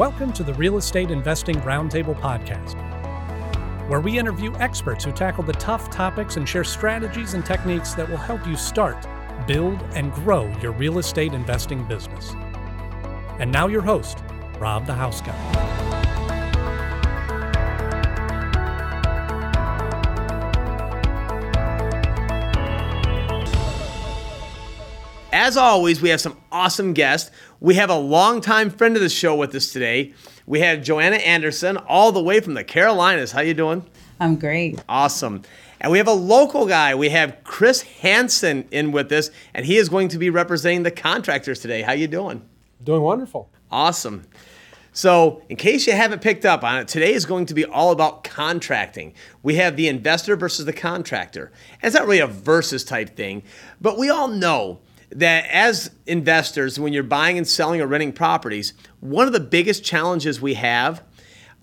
Welcome to the Real Estate Investing Roundtable Podcast, where we interview experts who tackle the tough topics and share strategies and techniques that will help you start, build, and grow your real estate investing business. And now, your host, Rob the House Guy. As always, we have some awesome guests. We have a longtime friend of the show with us today. We have Joanna Anderson, all the way from the Carolinas. How you doing? I'm great. Awesome. And we have a local guy. We have Chris Hansen in with us, and he is going to be representing the contractors today. How you doing? Doing wonderful. Awesome. So, in case you haven't picked up on it, today is going to be all about contracting. We have the investor versus the contractor. And it's not really a versus type thing, but we all know that as investors, when you're buying and selling or renting properties, one of the biggest challenges we have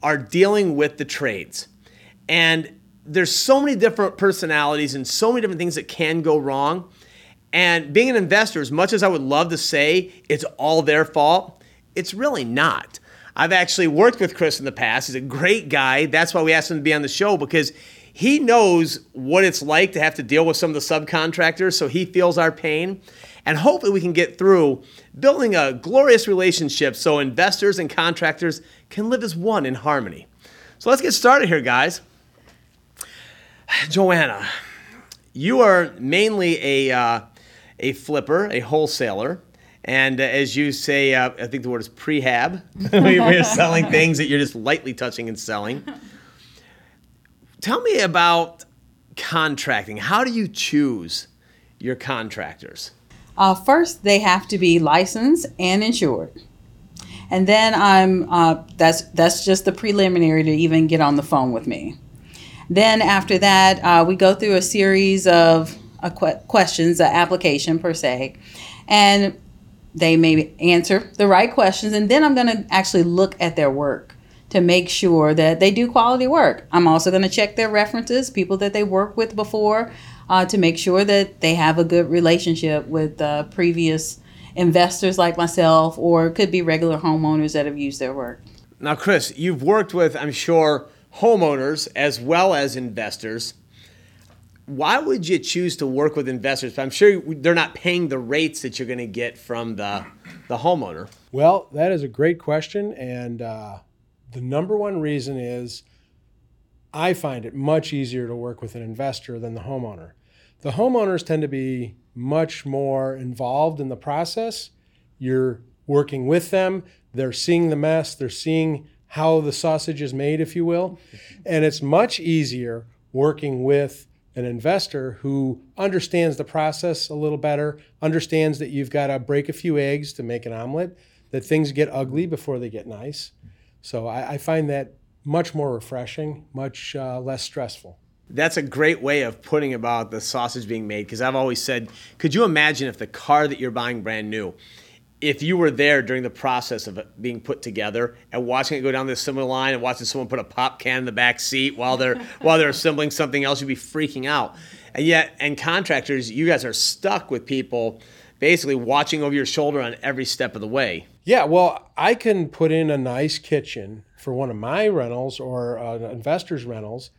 are dealing with the trades. And there's so many different personalities and so many different things that can go wrong. And being an investor, as much as I would love to say it's all their fault, it's really not. I've actually worked with Chris in the past. He's a great guy. That's why we asked him to be on the show because he knows what it's like to have to deal with some of the subcontractors, so he feels our pain. And hopefully, we can get through building a glorious relationship so investors and contractors can live as one in harmony. So let's get started here, guys. Joanna, you are mainly a, uh, a flipper, a wholesaler. And uh, as you say, uh, I think the word is prehab. We're selling things that you're just lightly touching and selling. Tell me about contracting. How do you choose your contractors? Uh, first, they have to be licensed and insured. And then I'm uh, that's that's just the preliminary to even get on the phone with me. Then after that, uh, we go through a series of uh, que- questions, an application per se, and they may answer the right questions. And then I'm going to actually look at their work to make sure that they do quality work. I'm also going to check their references, people that they worked with before, uh, to make sure that they have a good relationship with uh, previous investors like myself, or it could be regular homeowners that have used their work. Now, Chris, you've worked with, I'm sure, homeowners as well as investors. Why would you choose to work with investors? I'm sure they're not paying the rates that you're going to get from the, the homeowner. Well, that is a great question. And uh, the number one reason is I find it much easier to work with an investor than the homeowner. The homeowners tend to be much more involved in the process. You're working with them, they're seeing the mess, they're seeing how the sausage is made, if you will. And it's much easier working with an investor who understands the process a little better, understands that you've got to break a few eggs to make an omelet, that things get ugly before they get nice. So I, I find that much more refreshing, much uh, less stressful. That's a great way of putting about the sausage being made because I've always said, could you imagine if the car that you're buying brand new, if you were there during the process of it being put together and watching it go down the assembly line and watching someone put a pop can in the back seat while they're while they're assembling something else, you'd be freaking out. And yet, and contractors, you guys are stuck with people basically watching over your shoulder on every step of the way. Yeah, well, I can put in a nice kitchen for one of my rentals or uh, investor's rentals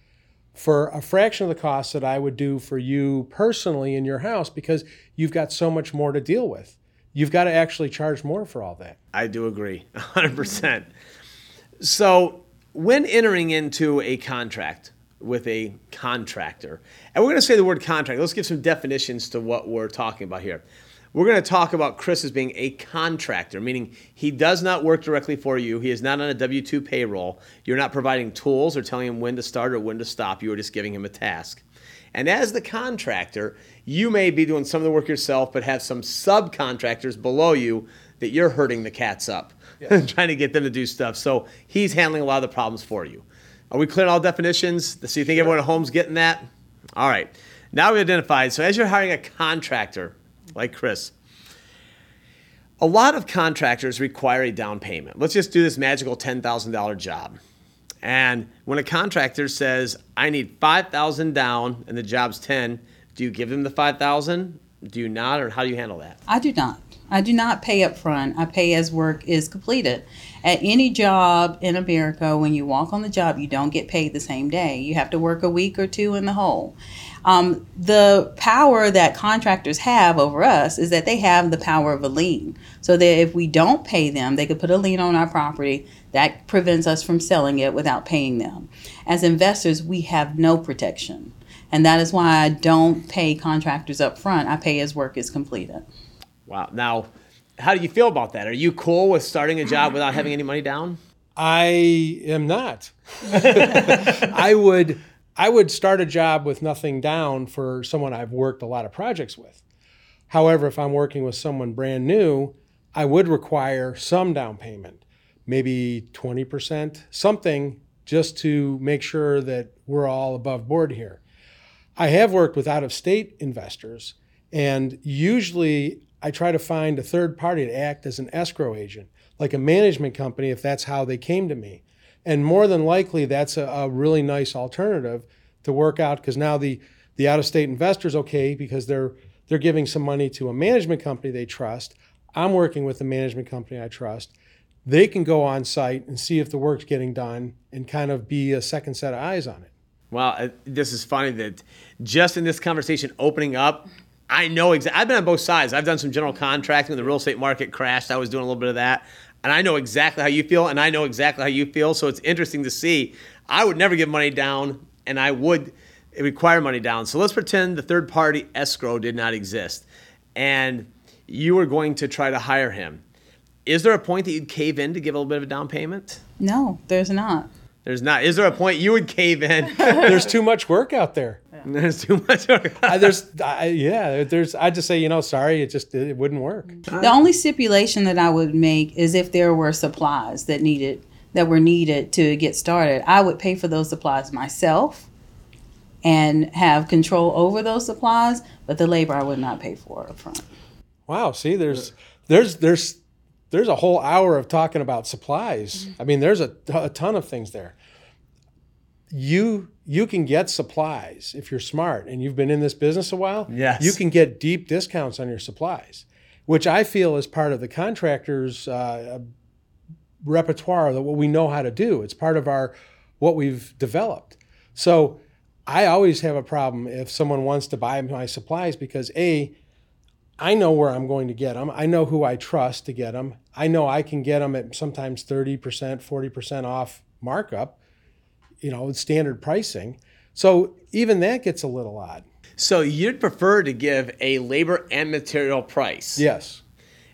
for a fraction of the cost that I would do for you personally in your house because you've got so much more to deal with. You've got to actually charge more for all that. I do agree, 100%. So, when entering into a contract with a contractor, and we're going to say the word contract, let's give some definitions to what we're talking about here. We're going to talk about Chris as being a contractor, meaning he does not work directly for you. He is not on a W 2 payroll. You're not providing tools or telling him when to start or when to stop. You are just giving him a task. And as the contractor, you may be doing some of the work yourself, but have some subcontractors below you that you're hurting the cats up, yes. trying to get them to do stuff. So he's handling a lot of the problems for you. Are we clear on all definitions? So you think everyone at home's getting that? All right. Now we identified. So as you're hiring a contractor, like Chris. A lot of contractors require a down payment. Let's just do this magical $10,000 job. And when a contractor says, I need 5,000 down and the job's 10, do you give them the 5,000? Do you not, or how do you handle that? I do not. I do not pay up front. I pay as work is completed. At any job in America, when you walk on the job, you don't get paid the same day. You have to work a week or two in the hole. Um, the power that contractors have over us is that they have the power of a lien. So that if we don't pay them, they could put a lien on our property. That prevents us from selling it without paying them. As investors, we have no protection. And that is why I don't pay contractors up front. I pay as work is completed. Wow. Now, how do you feel about that? Are you cool with starting a job without having any money down? I am not. I would I would start a job with nothing down for someone I've worked a lot of projects with. However, if I'm working with someone brand new, I would require some down payment, maybe 20%, something just to make sure that we're all above board here. I have worked with out of state investors, and usually I try to find a third party to act as an escrow agent, like a management company, if that's how they came to me. And more than likely, that's a, a really nice alternative to work out because now the, the out of state investor's okay because they're, they're giving some money to a management company they trust. I'm working with a management company I trust. They can go on site and see if the work's getting done and kind of be a second set of eyes on it. Well, uh, this is funny that just in this conversation opening up, I know exactly. I've been on both sides. I've done some general contracting when the real estate market crashed. I was doing a little bit of that and I know exactly how you feel, and I know exactly how you feel. So it's interesting to see. I would never give money down, and I would require money down. So let's pretend the third party escrow did not exist, and you were going to try to hire him. Is there a point that you'd cave in to give a little bit of a down payment? No, there's not. There's not. Is there a point you would cave in? there's too much work out there. There's too much. I, there's, I, yeah. There's. I just say, you know, sorry, it just it wouldn't work. The only stipulation that I would make is if there were supplies that needed that were needed to get started, I would pay for those supplies myself and have control over those supplies, but the labor I would not pay for up front. Wow. See, there's there's there's there's a whole hour of talking about supplies. Mm-hmm. I mean, there's a, a ton of things there. You you can get supplies if you're smart and you've been in this business a while. Yes. You can get deep discounts on your supplies, which I feel is part of the contractor's uh, repertoire that what we know how to do. It's part of our what we've developed. So I always have a problem if someone wants to buy my supplies because a I know where I'm going to get them. I know who I trust to get them. I know I can get them at sometimes 30%, 40% off markup, you know, standard pricing. So even that gets a little odd. So you'd prefer to give a labor and material price. Yes.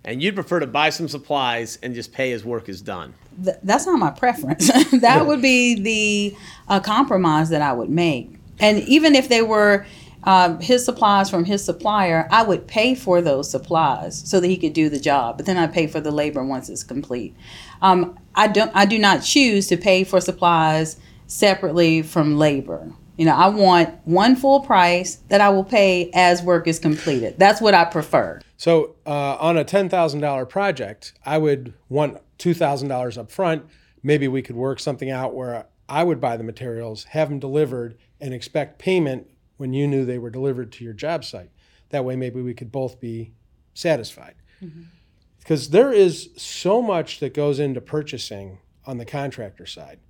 And you'd prefer to buy some supplies and just pay as work is done. Th- that's not my preference. that would be the uh, compromise that I would make. And even if they were um, his supplies from his supplier, I would pay for those supplies so that he could do the job. But then I pay for the labor once it's complete. Um, I don't. I do not choose to pay for supplies separately from labor. You know, I want one full price that I will pay as work is completed. That's what I prefer. So uh, on a ten thousand dollar project, I would want two thousand dollars up front. Maybe we could work something out where I would buy the materials, have them delivered, and expect payment when you knew they were delivered to your job site. That way, maybe we could both be satisfied. Mm-hmm. Because there is so much that goes into purchasing on the contractor side.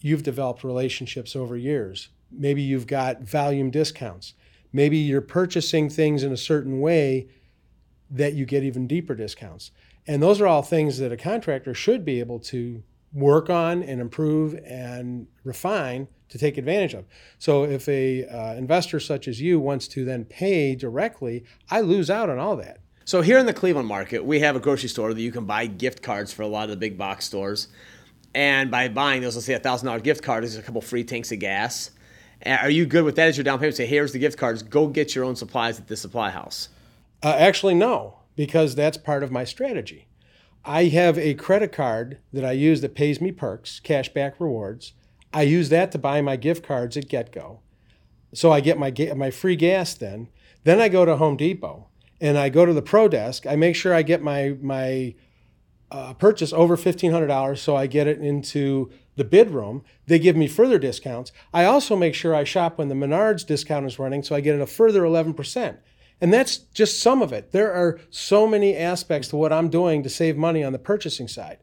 You've developed relationships over years. Maybe you've got volume discounts. Maybe you're purchasing things in a certain way that you get even deeper discounts. And those are all things that a contractor should be able to work on and improve and refine to take advantage of. So if a uh, investor such as you wants to then pay directly, I lose out on all that. So here in the Cleveland market, we have a grocery store that you can buy gift cards for a lot of the big box stores. And by buying those, let's say a thousand dollar gift card, there's a couple free tanks of gas. Are you good with that as your down payment? Say, here's the gift cards. Go get your own supplies at the supply house. Uh, actually, no, because that's part of my strategy. I have a credit card that I use that pays me perks, cashback rewards. I use that to buy my gift cards at GetGo. So I get my my free gas then. Then I go to Home Depot and I go to the pro desk. I make sure I get my my uh, purchase over fifteen hundred dollars, so I get it into the bid room. They give me further discounts. I also make sure I shop when the Menards discount is running, so I get it a further eleven percent. And that's just some of it. There are so many aspects to what I'm doing to save money on the purchasing side.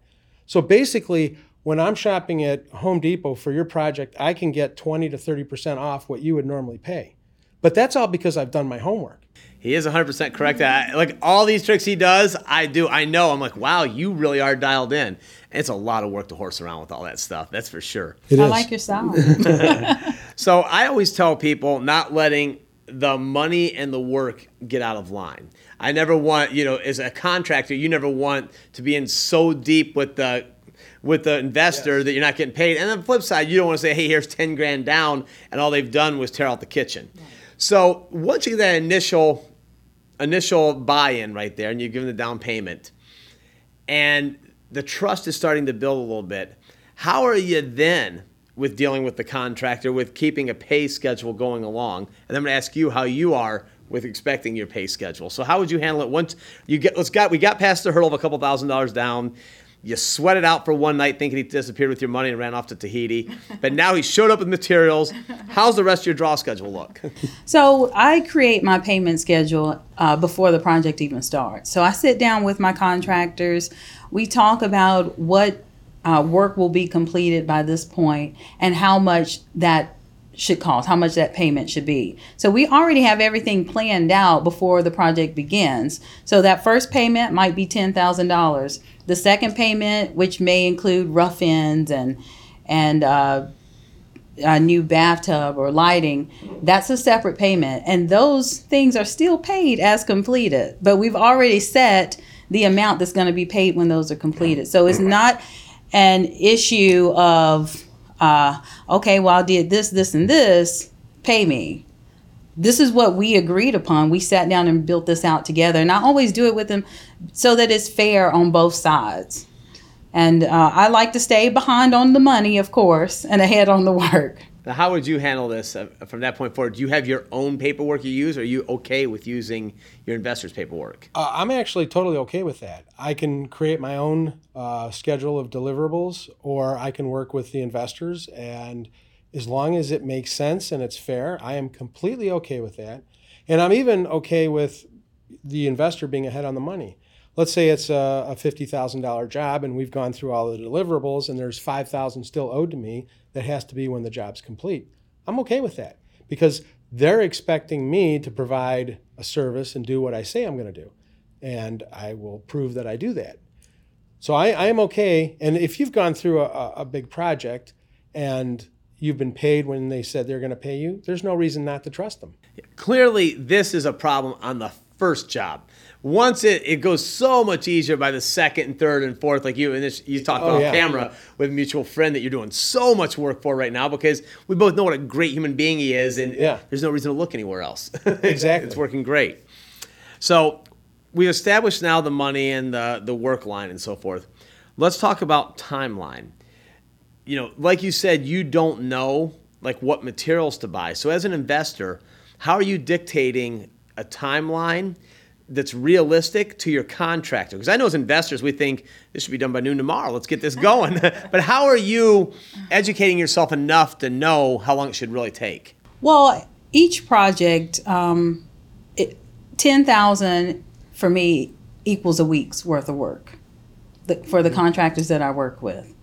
So basically, when I'm shopping at Home Depot for your project, I can get 20 to 30% off what you would normally pay. But that's all because I've done my homework. He is 100% correct. I, like all these tricks he does, I do. I know. I'm like, wow, you really are dialed in. It's a lot of work to horse around with all that stuff. That's for sure. It I is. like your style. So I always tell people not letting the money and the work get out of line. I never want, you know, as a contractor, you never want to be in so deep with the with the investor that you're not getting paid. And on the flip side, you don't want to say, hey, here's 10 grand down, and all they've done was tear out the kitchen. So once you get that initial initial buy-in right there, and you give them the down payment, and the trust is starting to build a little bit, how are you then with dealing with the contractor, with keeping a pay schedule going along? And I'm going to ask you how you are with expecting your pay schedule. So how would you handle it once you get? Let's got we got past the hurdle of a couple thousand dollars down. You sweat it out for one night thinking he disappeared with your money and ran off to Tahiti. But now he showed up with materials. How's the rest of your draw schedule look? So I create my payment schedule uh, before the project even starts. So I sit down with my contractors. We talk about what uh, work will be completed by this point and how much that should cost, how much that payment should be. So we already have everything planned out before the project begins. So that first payment might be ten thousand dollars. The second payment, which may include rough ends and and uh, a new bathtub or lighting, that's a separate payment. And those things are still paid as completed. But we've already set the amount that's going to be paid when those are completed. So it's not an issue of, uh, okay, well, I did this, this, and this, pay me. This is what we agreed upon. We sat down and built this out together. And I always do it with them so that it's fair on both sides. And uh, I like to stay behind on the money, of course, and ahead on the work. Now, how would you handle this uh, from that point forward? Do you have your own paperwork you use? Or are you okay with using your investor's paperwork? Uh, I'm actually totally okay with that. I can create my own uh, schedule of deliverables, or I can work with the investors. And as long as it makes sense and it's fair, I am completely okay with that. And I'm even okay with the investor being ahead on the money. Let's say it's a, a $50,000 job and we've gone through all the deliverables and there's 5,000 still owed to me that has to be when the job's complete. I'm okay with that because they're expecting me to provide a service and do what I say I'm going to do. And I will prove that I do that. So I, I am okay. And if you've gone through a, a big project and you've been paid when they said they're going to pay you, there's no reason not to trust them. Clearly, this is a problem on the first job. Once it, it goes so much easier by the second and third and fourth, like you and this, you talked Oh, about yeah. camera with a mutual friend that you're doing so much work for right now because we both know what a great human being he is, and Yeah. there's no reason to look anywhere else. Exactly. it's working great. So we established now the money and the the work line and so forth. Let's talk about timeline. You know, like you said, you don't know like what materials to buy. So as an investor, how are you dictating a timeline that's realistic to your contractor? Because I know as investors, we think this should be done by noon tomorrow. Let's get this going. but how are you educating yourself enough to know how long it should really take? Well, each project, um, it, ten thousand for me equals a week's worth of work for the contractors that I work with.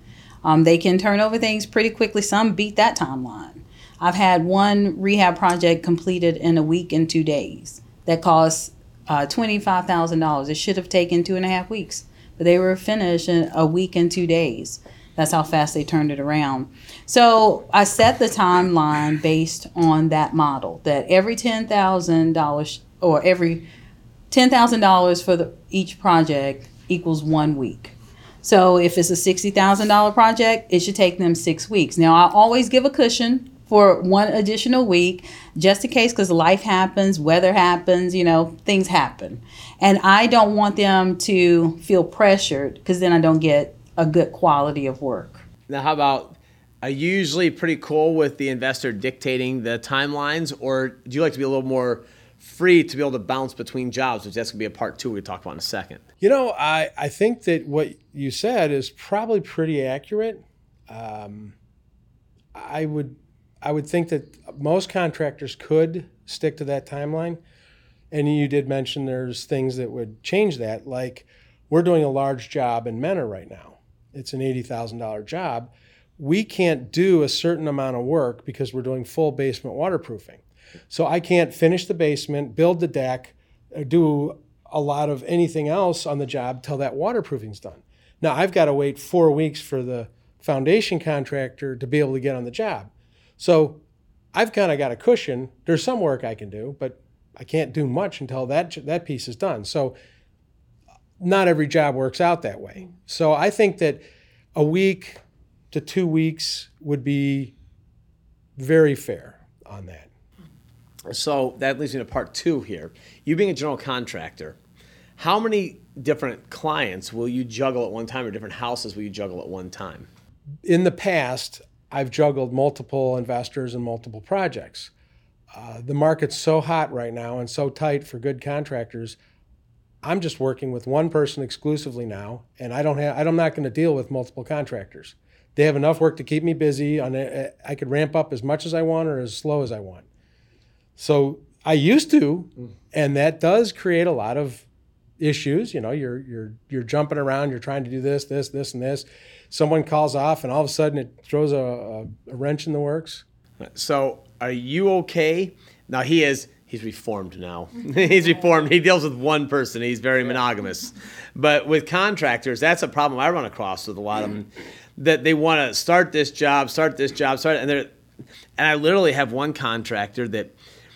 Um, they can turn over things pretty quickly. Some beat that timeline. I've had one rehab project completed in a week and two days that cost uh, twenty-five thousand dollars. It should have taken two and a half weeks, but they were finished in a week and two days. That's how fast they turned it around. So I set the timeline based on that model. That every ten thousand dollars or every ten thousand dollars for the, each project equals one week. So if it's a sixty thousand dollar project, it should take them six weeks. Now I always give a cushion for one additional week, just in case, because life happens, weather happens, you know, things happen, and I don't want them to feel pressured because then I don't get a good quality of work. Now, how about are you usually pretty cool with the investor dictating the timelines, or do you like to be a little more free to be able to bounce between jobs, which that's going to be a part two we talk about in a second? You know, I, I think that what you said is probably pretty accurate. Um, I would I would think that most contractors could stick to that timeline. And you did mention there's things that would change that, like we're doing a large job in Mentor right now. It's an $80,000 job. We can't do a certain amount of work because we're doing full basement waterproofing. So I can't finish the basement, build the deck, uh, do a lot of anything else on the job till that waterproofing's done. Now I've got to wait four weeks for the foundation contractor to be able to get on the job. So I've kind of got a cushion. There's some work I can do, but I can't do much until that that piece is done. So not every job works out that way. So I think that a week to two weeks would be very fair on that. So that leads me to part two here. You being a general contractor, how many different clients will you juggle at one time, or different houses will you juggle at one time? In the past, I've juggled multiple investors and multiple projects. Uh, the market's so hot right now and so tight for good contractors. I'm just working with one person exclusively now, and I don't have. I'm not going to deal with multiple contractors. They have enough work to keep me busy. On a, I could ramp up as much as I want or as slow as I want. So I used to, mm. and that does create a lot of issues. You know, you're you're you're jumping around. You're trying to do this, this, this, and this. Someone calls off, and all of a sudden it throws a, a, a wrench in the works. So are you okay? Now he is he's reformed now. he's reformed. He deals with one person. He's very monogamous. But with contractors, that's a problem I run across with a lot of them. That they want to start this job, start this job, start, and they're, and I literally have one contractor that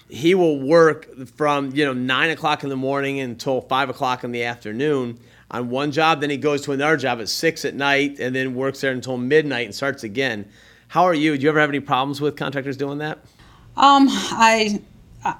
he will work from you know nine o'clock in the morning until five o'clock in the afternoon on one job. Then he goes to another job at six at night, and then works there until midnight and starts again. How are you? Do you ever have any problems with contractors doing that? Um, I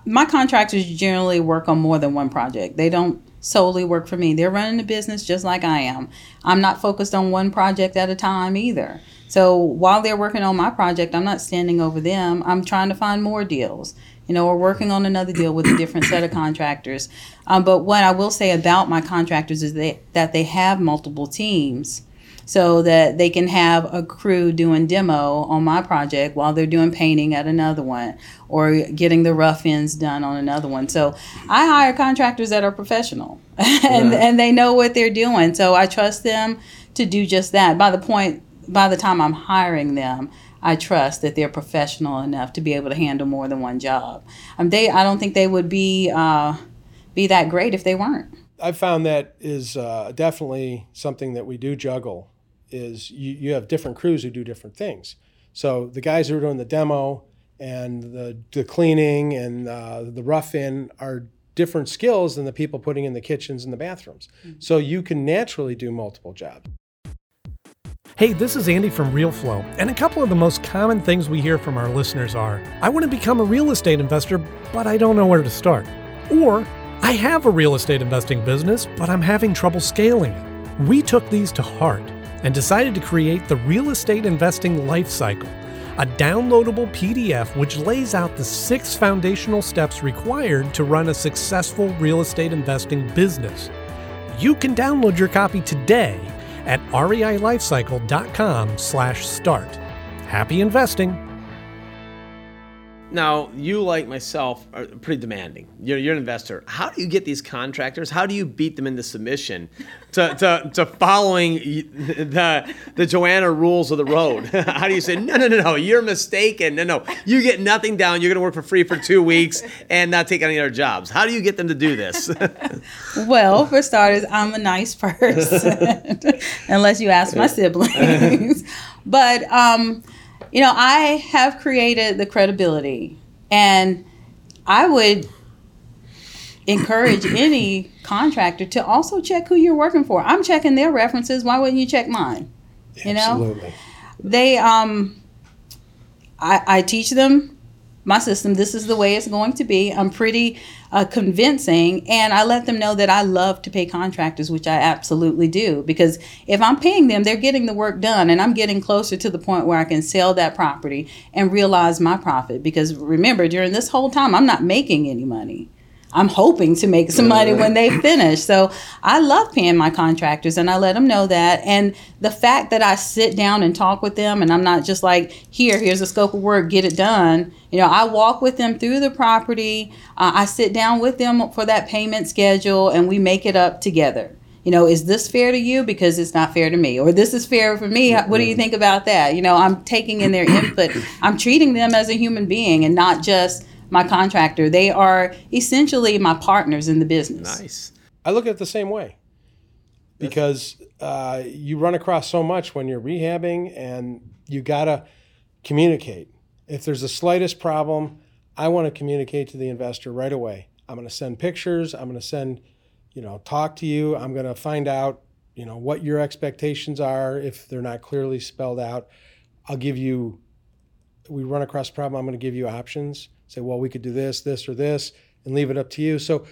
my contractors generally work on more than one project. They don't solely work for me. They're running a business just like I am. I'm not focused on one project at a time either. So while they're working on my project, I'm not standing over them. I'm trying to find more deals. You know, we're working on another deal with a different set of contractors. Um, but what I will say about my contractors is they, that they have multiple teams so that they can have a crew doing demo on my project while they're doing painting at another one or getting the rough ends done on another one. So I hire contractors that are professional and, yeah. and they know what they're doing. So I trust them to do just that. By the point, by the time I'm hiring them, I trust that they're professional enough to be able to handle more than one job. Um, they, I don't think they would be uh, be that great if they weren't. I found that is uh, definitely something that we do juggle is you, you have different crews who do different things. So the guys who are doing the demo and the, the cleaning and uh, the rough in are different skills than the people putting in the kitchens and the bathrooms. Mm-hmm. So you can naturally do multiple jobs. Hey, this is Andy from RealFlow, and a couple of the most common things we hear from our listeners are I want to become a real estate investor, but I don't know where to start. Or I have a real estate investing business, but I'm having trouble scaling it. We took these to heart and decided to create the Real Estate Investing Life Cycle, a downloadable PDF which lays out the six foundational steps required to run a successful real estate investing business. You can download your copy today at reilifecycle.com slash start. Happy investing! Now, you like myself are pretty demanding. You're, you're an investor. How do you get these contractors? How do you beat them into submission to, to, to following the, the Joanna rules of the road? How do you say, no, no, no, no, you're mistaken. No, no, you get nothing down. You're going to work for free for two weeks and not take any other jobs. How do you get them to do this? well, for starters, I'm a nice person, unless you ask my siblings. but, um, you know, I have created the credibility, and I would encourage any contractor to also check who you're working for. I'm checking their references. Why wouldn't you check mine? You know, they um, I, I teach them my system. This is the way it's going to be. I'm pretty uh, convincing, and I let them know that I love to pay contractors, which I absolutely do. Because if I'm paying them, they're getting the work done, and I'm getting closer to the point where I can sell that property and realize my profit. Because remember, during this whole time, I'm not making any money. I'm hoping to make some money when they finish. So I love paying my contractors and I let them know that. And the fact that I sit down and talk with them and I'm not just like, here, here's a scope of work, get it done. You know, I walk with them through the property. Uh, I sit down with them for that payment schedule and we make it up together. You know, is this fair to you? Because it's not fair to me. Or this is fair for me. What do you think about that? You know, I'm taking in their input. I'm treating them as a human being and not just my contractor. They are essentially my partners in the business. Nice. I look at it the same way because uh, you run across so much when you're rehabbing and you got to communicate. If there's the slightest problem, I want to communicate to the investor right away. I'm going to send pictures. I'm going to send, you know, talk to you. I'm going to find out, you know, what your expectations are if they're not clearly spelled out. I'll give you, we run across a problem, I'm going to give you options. Say, well, we could do this, this, or this, and leave it up to you. So,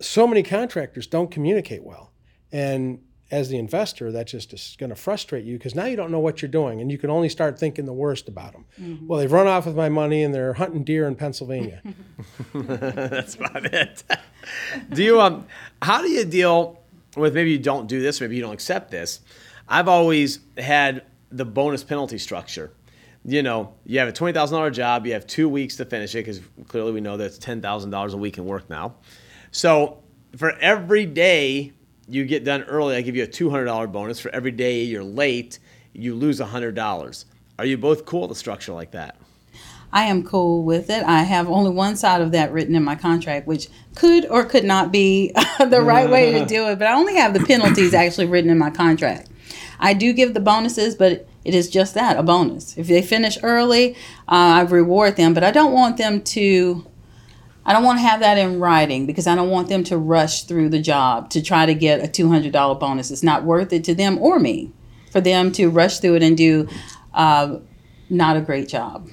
so many contractors don't communicate well. And as the investor, that just is going to frustrate you because now you don't know what you're doing and you can only start thinking the worst about them. Mm-hmm. Well, they've run off with my money and they're hunting deer in Pennsylvania. That's about it. do you um how do you deal with maybe you don't do this, maybe you don't accept this? I've always had the bonus penalty structure. You know, you have a twenty thousand dollar job, you have two weeks to finish it because clearly we know that's ten thousand dollars a week in work now. So for every day you get done early, I give you a two hundred dollar bonus. For every day you're late, you lose hundred dollars. Are you both cool with a structure like that? I am cool with it. I have only one side of that written in my contract, which could or could not be the right way to do it, but I only have the penalties actually written in my contract. I do give the bonuses, but it is just that a bonus. If they finish early, uh, I reward them, but I don't want them to. I don't want to have that in writing because I don't want them to rush through the job to try to get a $200 bonus. It's not worth it to them or me for them to rush through it and do uh, not a great job.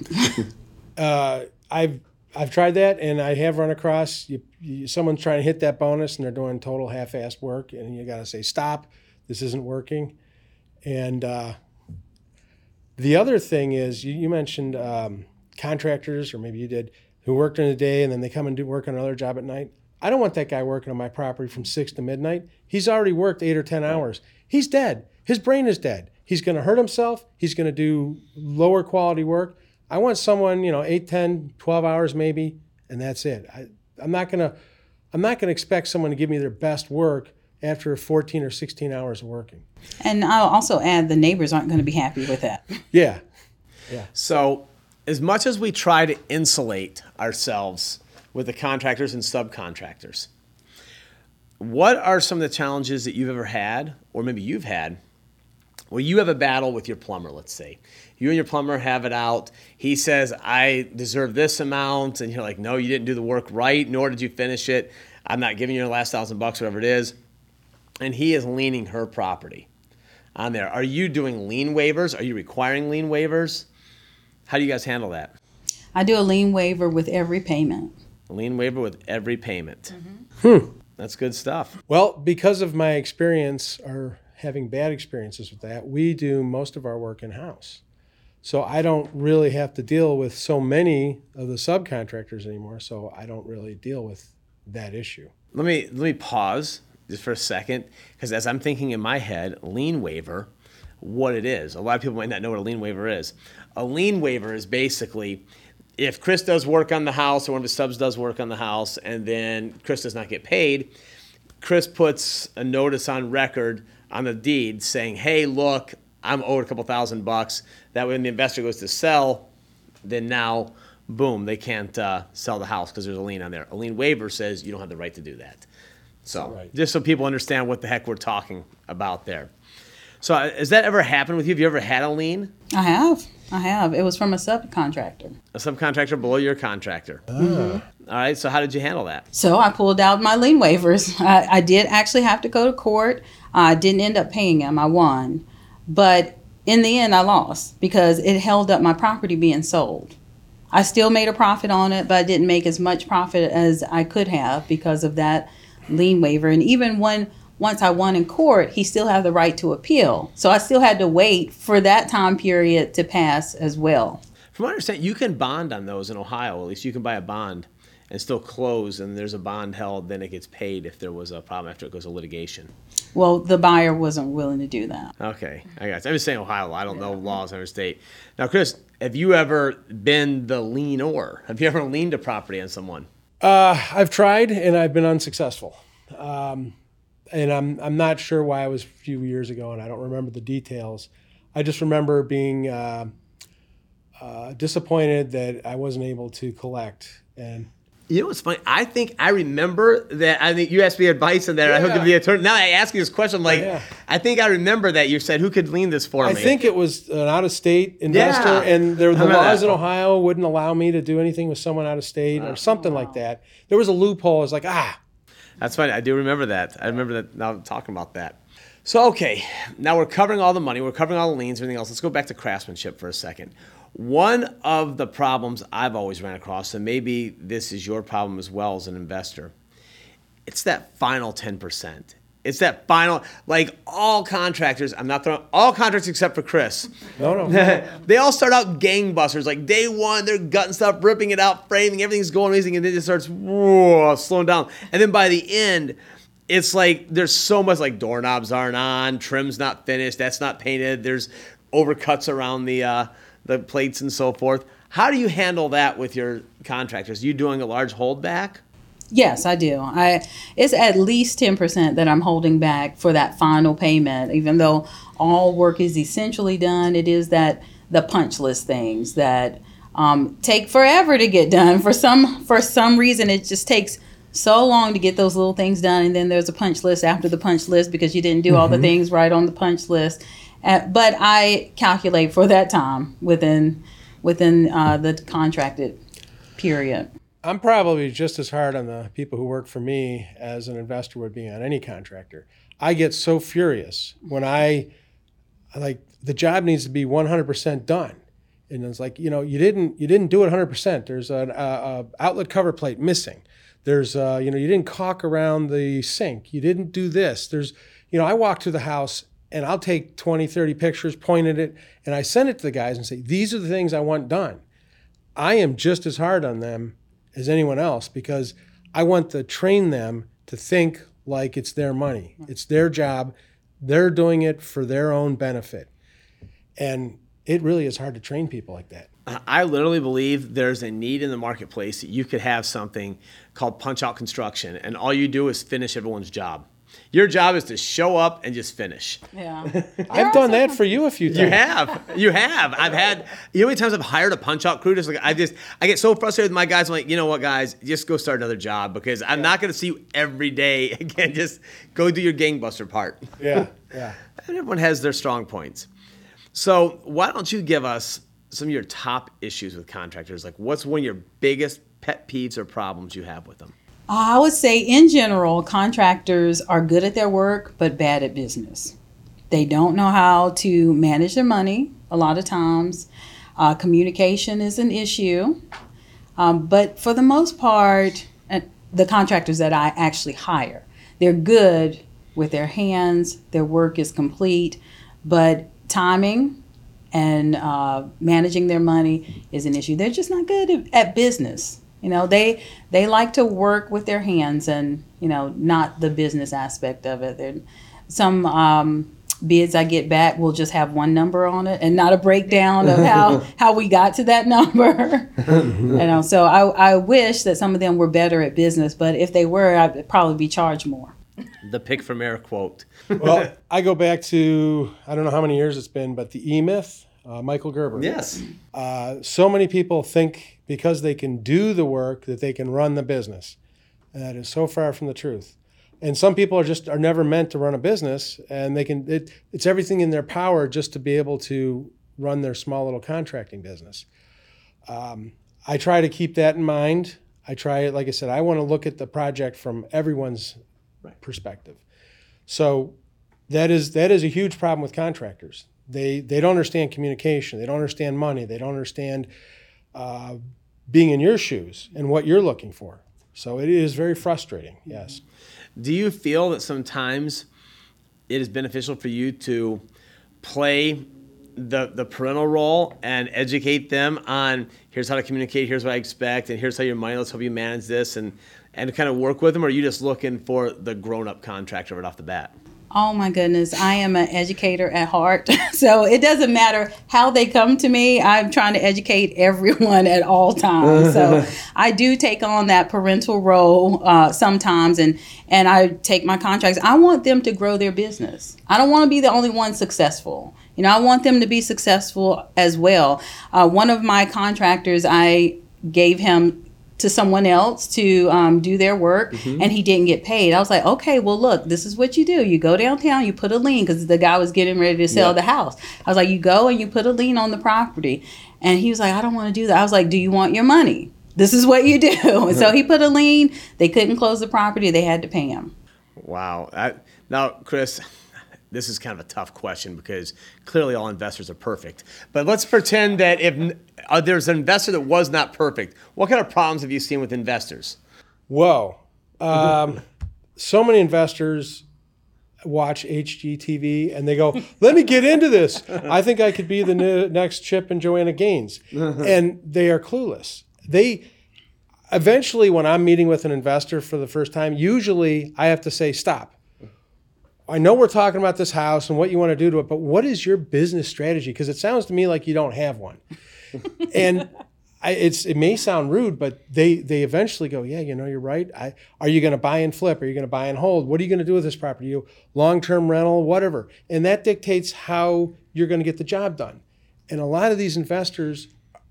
uh, I've I've tried that, and I have run across you, you, someone trying to hit that bonus, and they're doing total half-assed work, and you got to say stop. This isn't working. And uh, the other thing is, you, you mentioned um, contractors, or maybe you did, who worked during the day and then they come and do work on another job at night. I don't want that guy working on my property from six to midnight. He's already worked eight or 10 hours. He's dead. His brain is dead. He's going to hurt himself. He's going to do lower quality work. I want someone, you know, 8, 10, 12 hours maybe, and that's it. I, I'm not going to. I'm not going to expect someone to give me their best work after 14 or 16 hours of working. And I'll also add the neighbors aren't going to be happy with that. Yeah. Yeah. So, as much as we try to insulate ourselves with the contractors and subcontractors, what are some of the challenges that you've ever had, or maybe you've had, where you have a battle with your plumber, let's say? You and your plumber have it out. He says, I deserve this amount. And you're like, no, you didn't do the work right, nor did you finish it. I'm not giving you the last thousand bucks, whatever it is. And he is leaning her property on there. Are you doing lien waivers? Are you requiring lien waivers? How do you guys handle that? I do a lien waiver with every payment. A lien waiver with every payment. Hmm. That's good stuff. Well, because of my experience or having bad experiences with that, we do most of our work in house. So I don't really have to deal with so many of the subcontractors anymore. So I don't really deal with that issue. Let me let me pause just for a second because as I'm thinking in my head, lien waiver, what it is. A lot of people might not know what a lien waiver is. A lien waiver is basically if Chris does work on the house or one of his subs does work on the house and then Chris does not get paid, Chris puts a notice on record on the deed saying, "Hey, look, I'm owed a couple thousand bucks." That way, when the investor goes to sell, then now, boom, they can't uh, sell the house because there's a lien on there. A lien waiver says you don't have the right to do that. So, Right. just so people understand what the heck we're talking about there. So, uh, has that ever happened with you? Have you ever had a lien? I have. I have. It was from a subcontractor. A subcontractor below your contractor. Ah. All right. So, how did you handle that? So I pulled out my lien waivers. I, I did actually have to go to court. I didn't end up paying him. I won. But in the end, I lost because it held up my property being sold. I still made a profit on it, but I didn't make as much profit as I could have because of that lien waiver. And even when once I won in court, he still had the right to appeal. So I still had to wait for that time period to pass as well. From what I understand, you can bond on those in Ohio. At least you can buy a bond and still close and there's a bond held, then it gets paid if there was a problem after it goes to litigation. Well, the buyer wasn't willing to do that. Okay, I got. You. I'm just saying Ohio. I don't know laws in every state. Now, Chris, have you ever been the lienor? Have you ever leaned a property on someone? Uh, I've tried and I've been unsuccessful. Um, and I'm I'm not sure why it was a few years ago, and I don't remember the details. I just remember being uh, uh, disappointed that I wasn't able to collect. And you know what's funny? I think I remember that. I think you asked me advice on that. Yeah. I hooked up the attorney. Now I ask you this question. I'm like, yeah. I think I remember that you said, "Who could lean this for I me?" I think it was an out-of-state investor, yeah. and there, the laws that. in Ohio wouldn't allow me to do anything with someone out of state or something wow. like that. There was a loophole. I was like, ah, that's funny. I do remember that. I remember that now talking about that. So, okay, now we're covering all the money, we're covering all the liens, everything else. Let's go back to craftsmanship for a second. One of the problems I've always ran across, and maybe this is your problem as well as an investor, it's that final 10%. It's that final, like all contractors. I'm not throwing all contractors except for Chris. No, no. they all start out gangbusters. Like day one, they're gutting stuff, ripping it out, framing, everything's going amazing, and then it starts whoa, slowing down. And then by the end, it's like there's so much like doorknobs aren't on, trim's not finished, that's not painted. There's overcuts around the uh, the plates and so forth. How do you handle that with your contractors? Are you doing a large holdback? Yes, I do. I it's at least ten percent that I'm holding back for that final payment, even though all work is essentially done. It is that the punch list things that um, take forever to get done. For some for some reason, it just takes so long to get those little things done, and then there's a punch list after the punch list because you didn't do mm-hmm. all the mm-hmm. things right on the punch list. Uh, but I calculate for that time within within uh, the contracted period. I'm probably just as hard on the people who work for me as an investor would be on any contractor. I get so furious when I like the job needs to be 100% done. And it's like, you know, you didn't you didn't do it 100%. There's an a, a outlet cover plate missing. There's uh, you know, you didn't caulk around the sink. You didn't do this. There's you know, I walk through the house and I'll take 20, 30 pictures, point at it, and I send it to the guys and say, "These are the things I want done." I am just as hard on them as anyone else because I want to train them to think like it's their money. It's their job. They're doing it for their own benefit. And it really is hard to train people like that. I literally believe there's a need in the marketplace that you could have something called punch out construction, and all you do is finish everyone's job. Your job is to show up and just finish. Yeah. I've done that for you a few times. You have. You have. I've had, you know how many times I've hired a punch out crew? Just like, I just, I get so frustrated with my guys. I'm like, you know what, guys, just go start another job because I'm yeah. not going to see you every day. Again, just go do your gangbuster part. Yeah. Yeah. and everyone has their strong points. So why don't you give us some of your top issues with contractors? Like, what's one of your biggest pet peeves or problems you have with them? I would say, in general, contractors are good at their work but bad at business. They don't know how to manage their money a lot of times. Uh, communication is an issue. Um, but for the most part, uh, the contractors that I actually hire, they're good with their hands, their work is complete, but timing and uh, managing their money is an issue. They're just not good at, at business. You know, they they like to work with their hands and you know not the business aspect of it. They're, some um, bids I get back will just have one number on it and not a breakdown of how how we got to that number. you know, so I I wish that some of them were better at business, but if they were, I'd probably be charged more. The pick from air quote. well, I go back to I don't know how many years it's been, but the E Myth uh, Michael Gerber. Yes. Uh, so many people think because they can do the work that they can run the business. And that is so far from the truth. And some people are just are never meant to run a business, and they can. It, it's everything in their power just to be able to run their small little contracting business. Um, I try to keep that in mind. I try, like I said, I want to look at the project from everyone's right. perspective. So that is that is a huge problem with contractors. They they don't understand communication. They don't understand money. They don't understand uh, being in your shoes and what you're looking for. So it is very frustrating. Yes. Do you feel that sometimes it is beneficial for you to play the the parental role and educate them on here's how to communicate, here's what I expect, and here's how your money. Let's help you manage this, and and kind of work with them. Or are you just looking for the grown up contractor right off the bat? Oh my goodness, I am an educator at heart. so it doesn't matter how they come to me. I'm trying to educate everyone at all times. So I do take on that parental role uh, sometimes, and and I take my contracts. I want them to grow their business. I don't want to be the only one successful. You know, I want them to be successful as well. Uh, one of my contractors, I gave him to someone else to um, do their work mm-hmm. and he didn't get paid. I was like, okay, well, look, this is what you do. You go downtown, you put a lien because the guy was getting ready to sell the house. I was like, you go and you put a lien on the property. And he was like, I don't want to do that. I was like, do you want your money? This is what you do. And so he put a lien. They couldn't close the property. They had to pay him. Wow. I, now, Chris, this is kind of a tough question because clearly all investors are perfect. But let's pretend that if uh, there's an investor that was not perfect, what kind of problems have you seen with investors? Whoa. Um, so many investors watch HGTV and they go, let me get into this. I think I could be the next Chip and Joanna Gaines. and they are clueless. They eventually, when I'm meeting with an investor for the first time, usually I have to say, stop I know we're talking about this house and what you want to do to it, but what is your business strategy? Because it sounds to me like you don't have one. and I, it's it may sound rude, but they they eventually go, yeah, you know, you're right. I, are you going to buy and flip? Are you going to buy and hold? What are you going to do with this property? You long term rental, whatever, and that dictates how you're going to get the job done. And a lot of these investors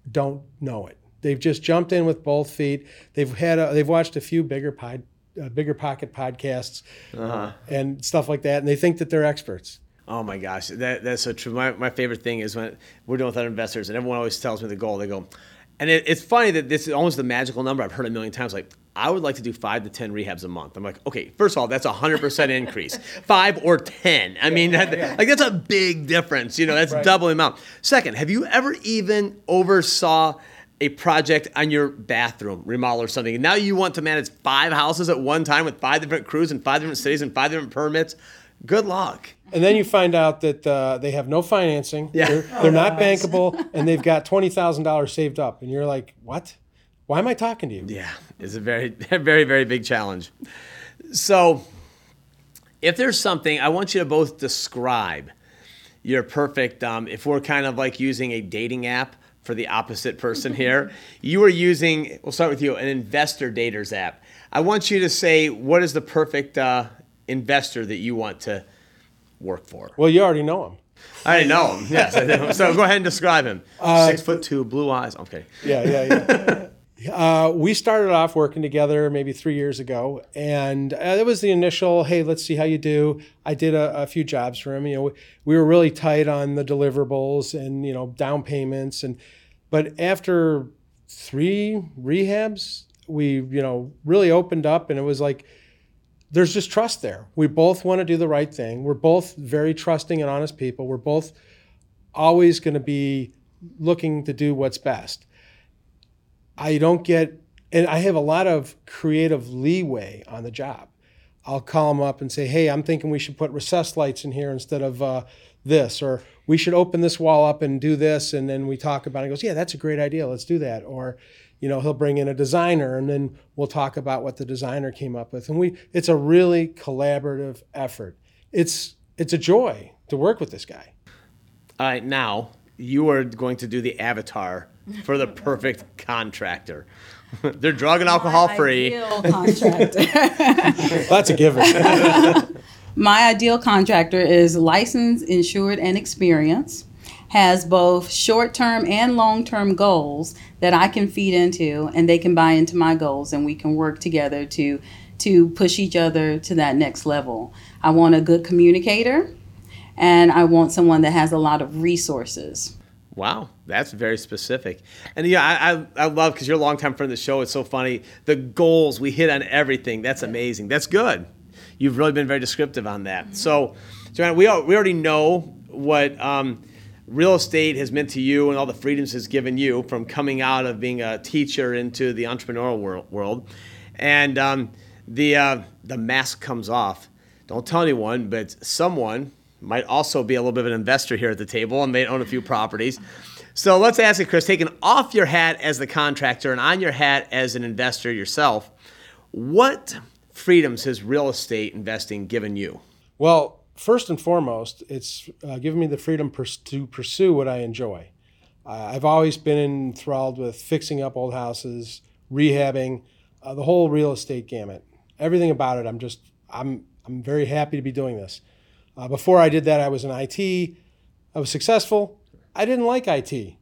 don't know it. They've just jumped in with both feet. They've had a, they've watched a few bigger pod, uh, bigger pocket podcasts uh-huh. and stuff like that, and they think that they're experts. Oh my gosh, that, that's so true. My, my favorite thing is when we're dealing with other investors, and everyone always tells me the goal. They go, and it, it's funny that this is almost the magical number I've heard a million times. Like, I would like to do five to 10 rehabs a month. I'm like, okay, first of all, that's a 100% increase. five or 10. I mean, that, yeah. like, that's a big difference. You know, that's right. double the amount. Second, have you ever even oversaw a project on your bathroom remodel or something. And now you want to manage five houses at one time with five different crews in five different cities and five different permits. Good luck. And then you find out that uh, they have no financing. Yeah. They're, they're not bankable, and they've got twenty thousand dollars saved up. And you're like, what? Why am I talking to you? Yeah, it's a very, very, very big challenge. So, if there's something I want you to both describe your perfect. Um, if we're kind of like using a dating app, for the opposite person here. You are using, we'll start with you, an investor daters app. I want you to say what is the perfect uh, investor that you want to work for? Well, you already know him. I already know him. Yes. so go ahead and describe him. Uh, Six foot two, blue eyes. Okay. Yeah, yeah, yeah. uh, we started off working together maybe three years ago, and uh, it was the initial. Hey, let's see how you do. I did a, a few jobs for him. You know, we, we were really tight on the deliverables and you know down payments, and but after three rehabs, we you know really opened up, and it was like there's just trust there. We both want to do the right thing. We're both very trusting and honest people. We're both always going to be looking to do what's best. I don't get, and I have a lot of creative leeway on the job. I'll call them up and say, "Hey, I'm thinking we should put recessed lights in here instead of uh, this," or "We should open this wall up and do this." And then we talk about it. He goes, "Yeah, that's a great idea. Let's do that." Or you know he'll bring in a designer and then we'll talk about what the designer came up with and we it's a really collaborative effort it's it's a joy to work with this guy all right now you are going to do the avatar for the perfect contractor they're drug and alcohol My free that's a given My ideal contractor is licensed, insured, and experienced has both short term and long term goals that I can feed into and they can buy into my goals and we can work together to to push each other to that next level. I want a good communicator and I want someone that has a lot of resources. Wow, that's very specific. And yeah, I, I, I love because you're a longtime friend of the show. It's so funny. The goals, we hit on everything. That's amazing. That's good. You've really been very descriptive on that. So, Joanna, we, we already know what um, real estate has meant to you and all the freedoms has given you from coming out of being a teacher into the entrepreneurial world. world. And um, the, uh, the mask comes off. Don't tell anyone, but someone, might also be a little bit of an investor here at the table and may own a few properties. So let's ask it, Chris, taking off your hat as the contractor and on your hat as an investor yourself, what freedoms has real estate investing given you? Well, first and foremost, it's uh, given me the freedom pers- to pursue what I enjoy. Uh, I've always been enthralled with fixing up old houses, rehabbing, uh, the whole real estate gamut. Everything about it, I'm just, I'm, I'm very happy to be doing this. Uh, before I did that, I was in IT. I was successful. I didn't like IT.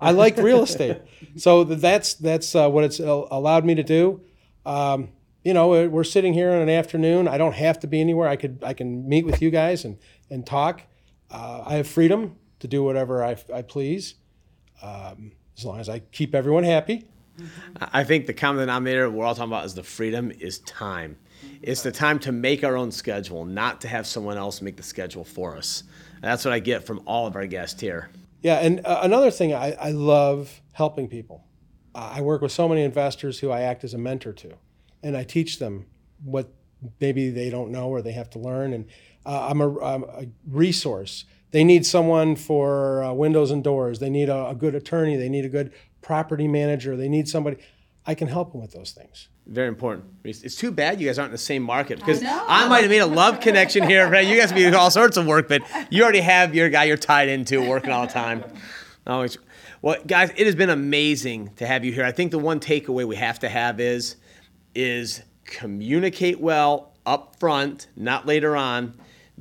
I liked real estate. So that's that's uh, what it's allowed me to do. Um, you know, we're sitting here in an afternoon. I don't have to be anywhere. I could I can meet with you guys and and talk. Uh, I have freedom to do whatever I, I please, um, as long as I keep everyone happy. I think the common denominator we're all talking about is the freedom is time. It's the time to make our own schedule, not to have someone else make the schedule for us. And that's what I get from all of our guests here. Yeah, and uh, another thing, I, I love helping people. I work with so many investors who I act as a mentor to, and I teach them what maybe they don't know or they have to learn. And uh, I'm, a, I'm, a, resource. They need someone for uh, windows and doors. They need a, a good attorney. They need a good property manager. They need somebody. I can help them with those things. Very important. It's too bad you guys aren't in the same market because I, I, might have made a love connection here. Right? You guys be doing all sorts of work, but you already have your guy you're tied into working all the time. Always. Well, guys, it has been amazing to have you here. I think the one takeaway we have to have is is communicate well up front, not later on.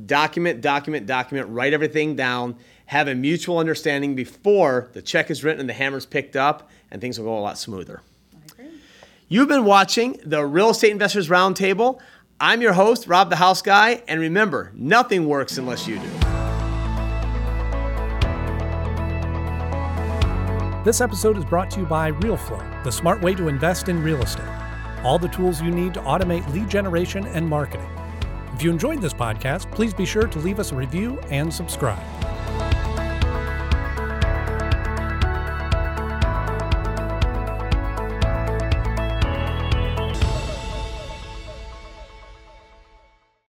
Document, document, document. Write everything down. Have a mutual understanding before the check is written and the hammer's picked up, and things will go a lot smoother. You've been watching the Real Estate Investors Roundtable. I'm your host, Rob the House Guy, and remember, nothing works unless you do. This episode is brought to you by RealFlow, the smart way to invest in real estate. All the tools you need to automate lead generation and marketing. If you enjoyed this podcast, please be sure to leave us a review and subscribe.